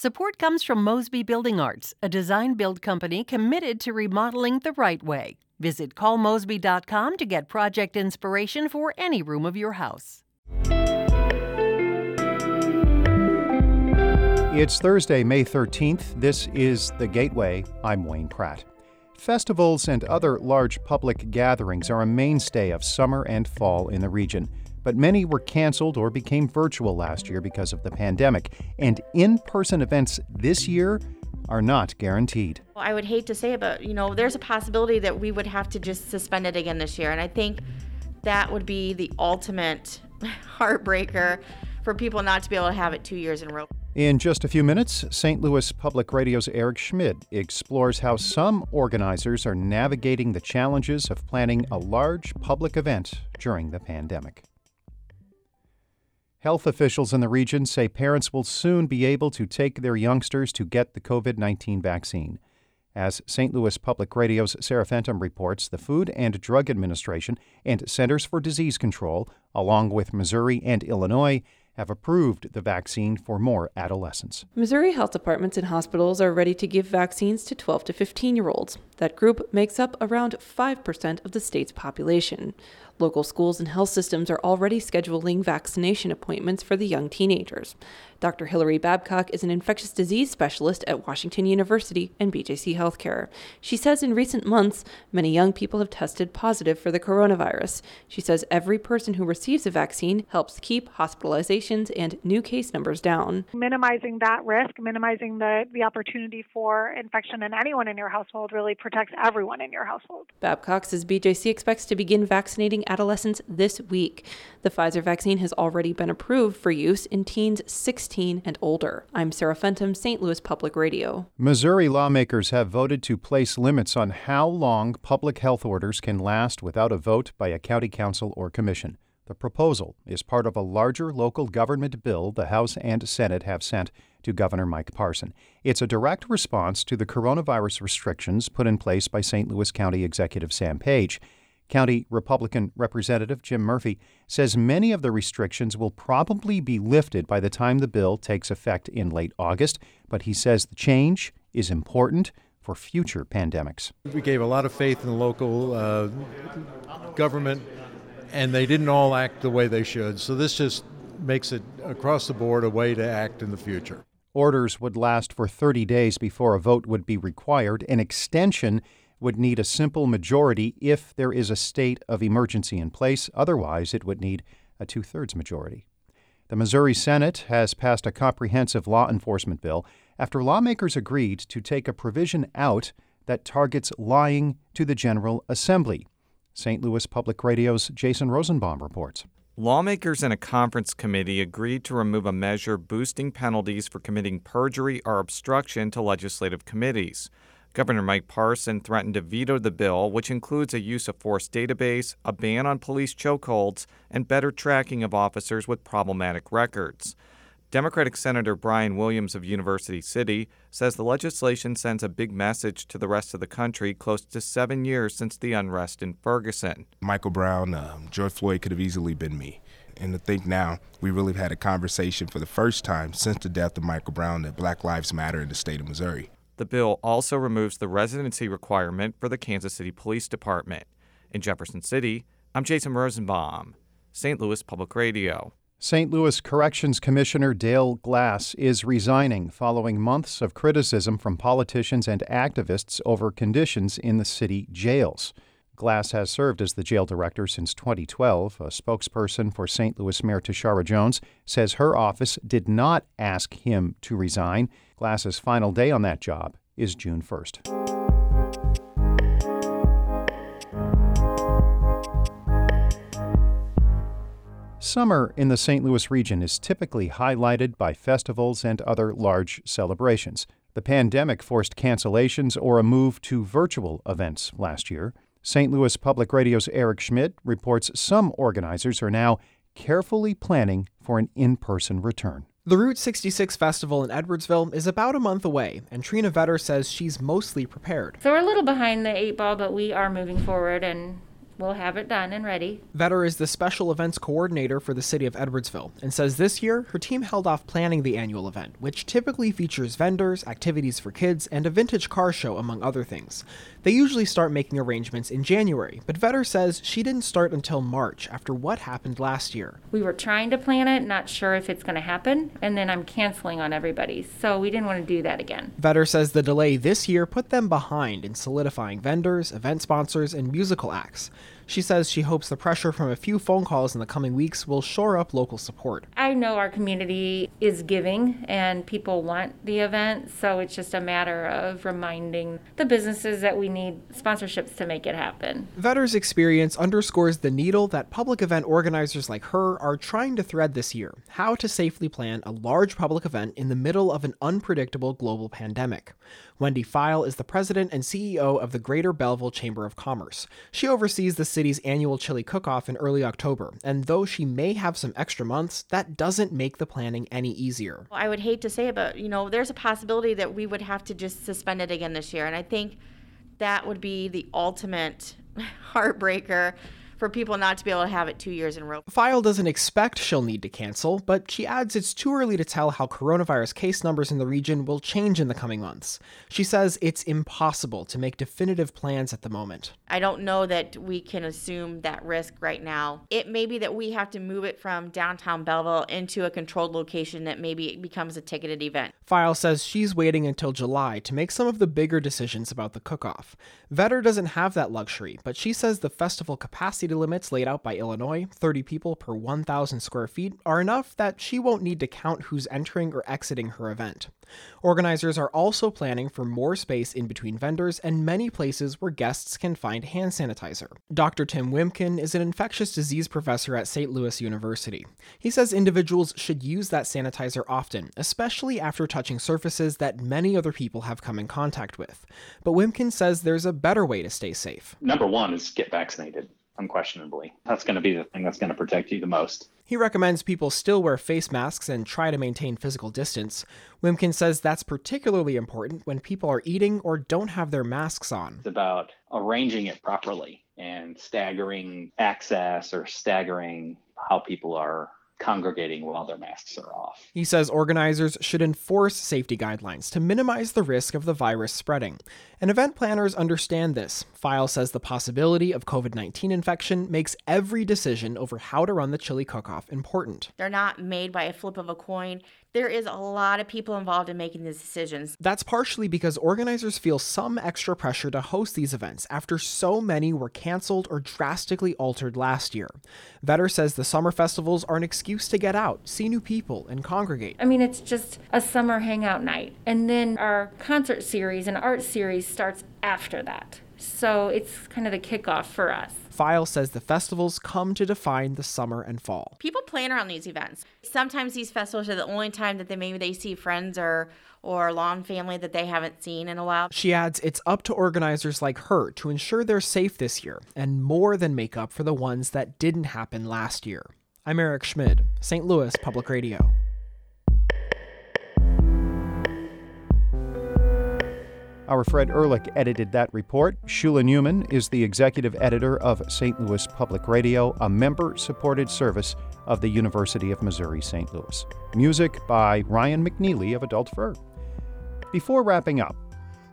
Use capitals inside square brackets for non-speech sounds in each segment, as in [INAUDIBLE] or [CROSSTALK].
Support comes from Mosby Building Arts, a design build company committed to remodeling the right way. Visit callmosby.com to get project inspiration for any room of your house. It's Thursday, May 13th. This is The Gateway. I'm Wayne Pratt. Festivals and other large public gatherings are a mainstay of summer and fall in the region but many were canceled or became virtual last year because of the pandemic. And in person events this year are not guaranteed. Well, I would hate to say it, but you know, there's a possibility that we would have to just suspend it again this year. And I think that would be the ultimate [LAUGHS] heartbreaker for people not to be able to have it two years in a row. In just a few minutes, St. Louis Public Radio's Eric Schmid explores how some organizers are navigating the challenges of planning a large public event during the pandemic. Health officials in the region say parents will soon be able to take their youngsters to get the COVID 19 vaccine. As St. Louis Public Radio's Sarah Fentem reports, the Food and Drug Administration and Centers for Disease Control, along with Missouri and Illinois, have approved the vaccine for more adolescents. Missouri health departments and hospitals are ready to give vaccines to 12 to 15 year olds. That group makes up around 5% of the state's population. Local schools and health systems are already scheduling vaccination appointments for the young teenagers. Dr. Hillary Babcock is an infectious disease specialist at Washington University and BJC Healthcare. She says in recent months, many young people have tested positive for the coronavirus. She says every person who receives a vaccine helps keep hospitalizations and new case numbers down. Minimizing that risk, minimizing the, the opportunity for infection in anyone in your household really protects everyone in your household. Babcock says BJC expects to begin vaccinating adolescents this week. The Pfizer vaccine has already been approved for use in teens 16 and older. I'm Sarah Fentem, St. Louis Public Radio. Missouri lawmakers have voted to place limits on how long public health orders can last without a vote by a county council or commission. The proposal is part of a larger local government bill the House and Senate have sent to Governor Mike Parson. It's a direct response to the coronavirus restrictions put in place by St. Louis County Executive Sam Page. County Republican Representative Jim Murphy says many of the restrictions will probably be lifted by the time the bill takes effect in late August, but he says the change is important for future pandemics. We gave a lot of faith in the local uh, government, and they didn't all act the way they should. So this just makes it across the board a way to act in the future. Orders would last for 30 days before a vote would be required. An extension would need a simple majority if there is a state of emergency in place. Otherwise, it would need a two thirds majority. The Missouri Senate has passed a comprehensive law enforcement bill after lawmakers agreed to take a provision out that targets lying to the General Assembly. St. Louis Public Radio's Jason Rosenbaum reports. Lawmakers in a conference committee agreed to remove a measure boosting penalties for committing perjury or obstruction to legislative committees. Governor Mike Parson threatened to veto the bill, which includes a use of force database, a ban on police chokeholds, and better tracking of officers with problematic records. Democratic Senator Brian Williams of University City says the legislation sends a big message to the rest of the country close to seven years since the unrest in Ferguson. Michael Brown, um, George Floyd could have easily been me. And to think now, we really have had a conversation for the first time since the death of Michael Brown that Black Lives Matter in the state of Missouri. The bill also removes the residency requirement for the Kansas City Police Department. In Jefferson City, I'm Jason Rosenbaum, St. Louis Public Radio. St. Louis Corrections Commissioner Dale Glass is resigning following months of criticism from politicians and activists over conditions in the city jails. Glass has served as the jail director since 2012. A spokesperson for St. Louis Mayor Tishaura Jones says her office did not ask him to resign. Glass's final day on that job is June 1st. Summer in the St. Louis region is typically highlighted by festivals and other large celebrations. The pandemic forced cancellations or a move to virtual events last year. St. Louis Public Radio's Eric Schmid reports some organizers are now carefully planning for an in person return. The Route 66 Festival in Edwardsville is about a month away, and Trina Vetter says she's mostly prepared. So we're a little behind the eight ball, but we are moving forward and we'll have it done and ready. Vetter is the special events coordinator for the city of Edwardsville and says this year her team held off planning the annual event, which typically features vendors, activities for kids, and a vintage car show, among other things. They usually start making arrangements in January, but Vetter says she didn't start until March after what happened last year. We were trying to plan it, not sure if it's going to happen, and then I'm canceling on everybody, so we didn't want to do that again. Vetter says the delay this year put them behind in solidifying vendors, event sponsors, and musical acts. She says she hopes the pressure from a few phone calls in the coming weeks will shore up local support. I know our community is giving and people want the event, so it's just a matter of reminding the businesses that we need sponsorships to make it happen. Vetter's experience underscores the needle that public event organizers like her are trying to thread this year how to safely plan a large public event in the middle of an unpredictable global pandemic. Wendy Pfeil is the president and CEO of the Greater Belleville Chamber of Commerce. She oversees the city's annual chili cook-off in early October, and though she may have some extra months, that doesn't make the planning any easier. I would hate to say it, but you know, there's a possibility that we would have to just suspend it again this year, and I think that would be the ultimate [LAUGHS] heartbreaker for people not to be able to have it two years in a row. Pfeil doesn't expect she'll need to cancel, but she adds it's too early to tell how coronavirus case numbers in the region will change in the coming months. She says it's impossible to make definitive plans at the moment. I don't know that we can assume that risk right now. It may be that we have to move it from downtown Belleville into a controlled location that maybe becomes a ticketed event. Pfeil says she's waiting until July to make some of the bigger decisions about the cook off. Vetter doesn't have that luxury, but she says the festival capacity limits laid out by Illinois, 30 people per 1,000 square feet, are enough that she won't need to count who's entering or exiting her event. Organizers are also planning for more space in between vendors and many places where guests can find hand sanitizer. Dr. Tim Wiemken is an infectious disease professor at St. Louis University. He says individuals should use that sanitizer often, especially after touching surfaces that many other people have come in contact with. But Wimkin says there's a better way to stay safe. Number one is get vaccinated unquestionably. That's going to be the thing that's going to protect you the most. He recommends people still wear face masks and try to maintain physical distance. Wiemken says that's particularly important when people are eating or don't have their masks on. It's about arranging it properly and staggering access or staggering how people are congregating while their masks are off. He says organizers should enforce safety guidelines to minimize the risk of the virus spreading. And event planners understand this. Pfeil says the possibility of COVID 19 infection makes every decision over how to run the chili cook off important. They're not made by a flip of a coin. There is a lot of people involved in making these decisions. That's partially because organizers feel some extra pressure to host these events after so many were canceled or drastically altered last year. Vetter says the summer festivals are an excuse to get out, see new people, and congregate. I mean, it's just a summer hangout night. And then our concert series and art series starts after that. So it's kind of the kickoff for us. Pfeil says the festivals come to define the summer and fall. People plan around these events. Sometimes these festivals are the only time that they maybe they see friends or or lawn family that they haven't seen in a while. She adds it's up to organizers like her to ensure they're safe this year and more than make up for the ones that didn't happen last year. I'm Eric Schmid, St. Louis Public Radio. Our Fred Ehrlich edited that report. Shula Neuman is the executive editor of St. Louis Public Radio, a member supported service of the University of Missouri St. Louis. Music by Ryan McNeely of Adult Fur. Before wrapping up,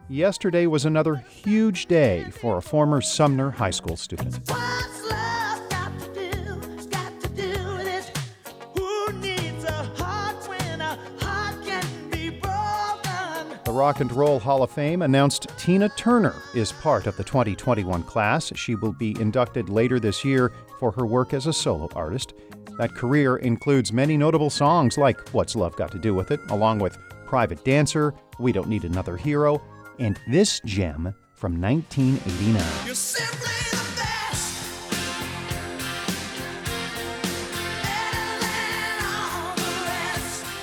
yesterday was another huge day for a former Sumner High School student. Rock and Roll Hall of Fame announced Tina Turner is part of the 2021 class. She will be inducted later this year for her work as a solo artist. That career includes many notable songs like What's Love Got to Do with It, along with Private Dancer, We Don't Need Another Hero, and this gem from 1989.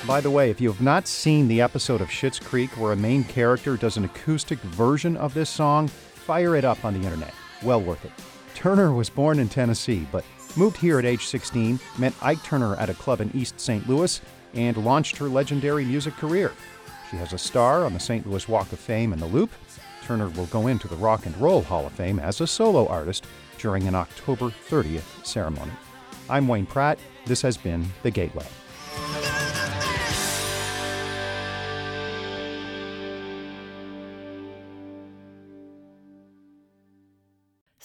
By the way, if you have not seen the episode of Schitt's Creek where a main character does an acoustic version of this song, fire it up on the internet. Well worth it. Turner was born in Tennessee, but moved here at age 16, met Ike Turner at a club in East St. Louis, and launched her legendary music career. She has a star on the St. Louis Walk of Fame and the Loop. Turner will go into the Rock and Roll Hall of Fame as a solo artist during an October 30th ceremony. I'm Wayne Pratt. This has been The Gateway.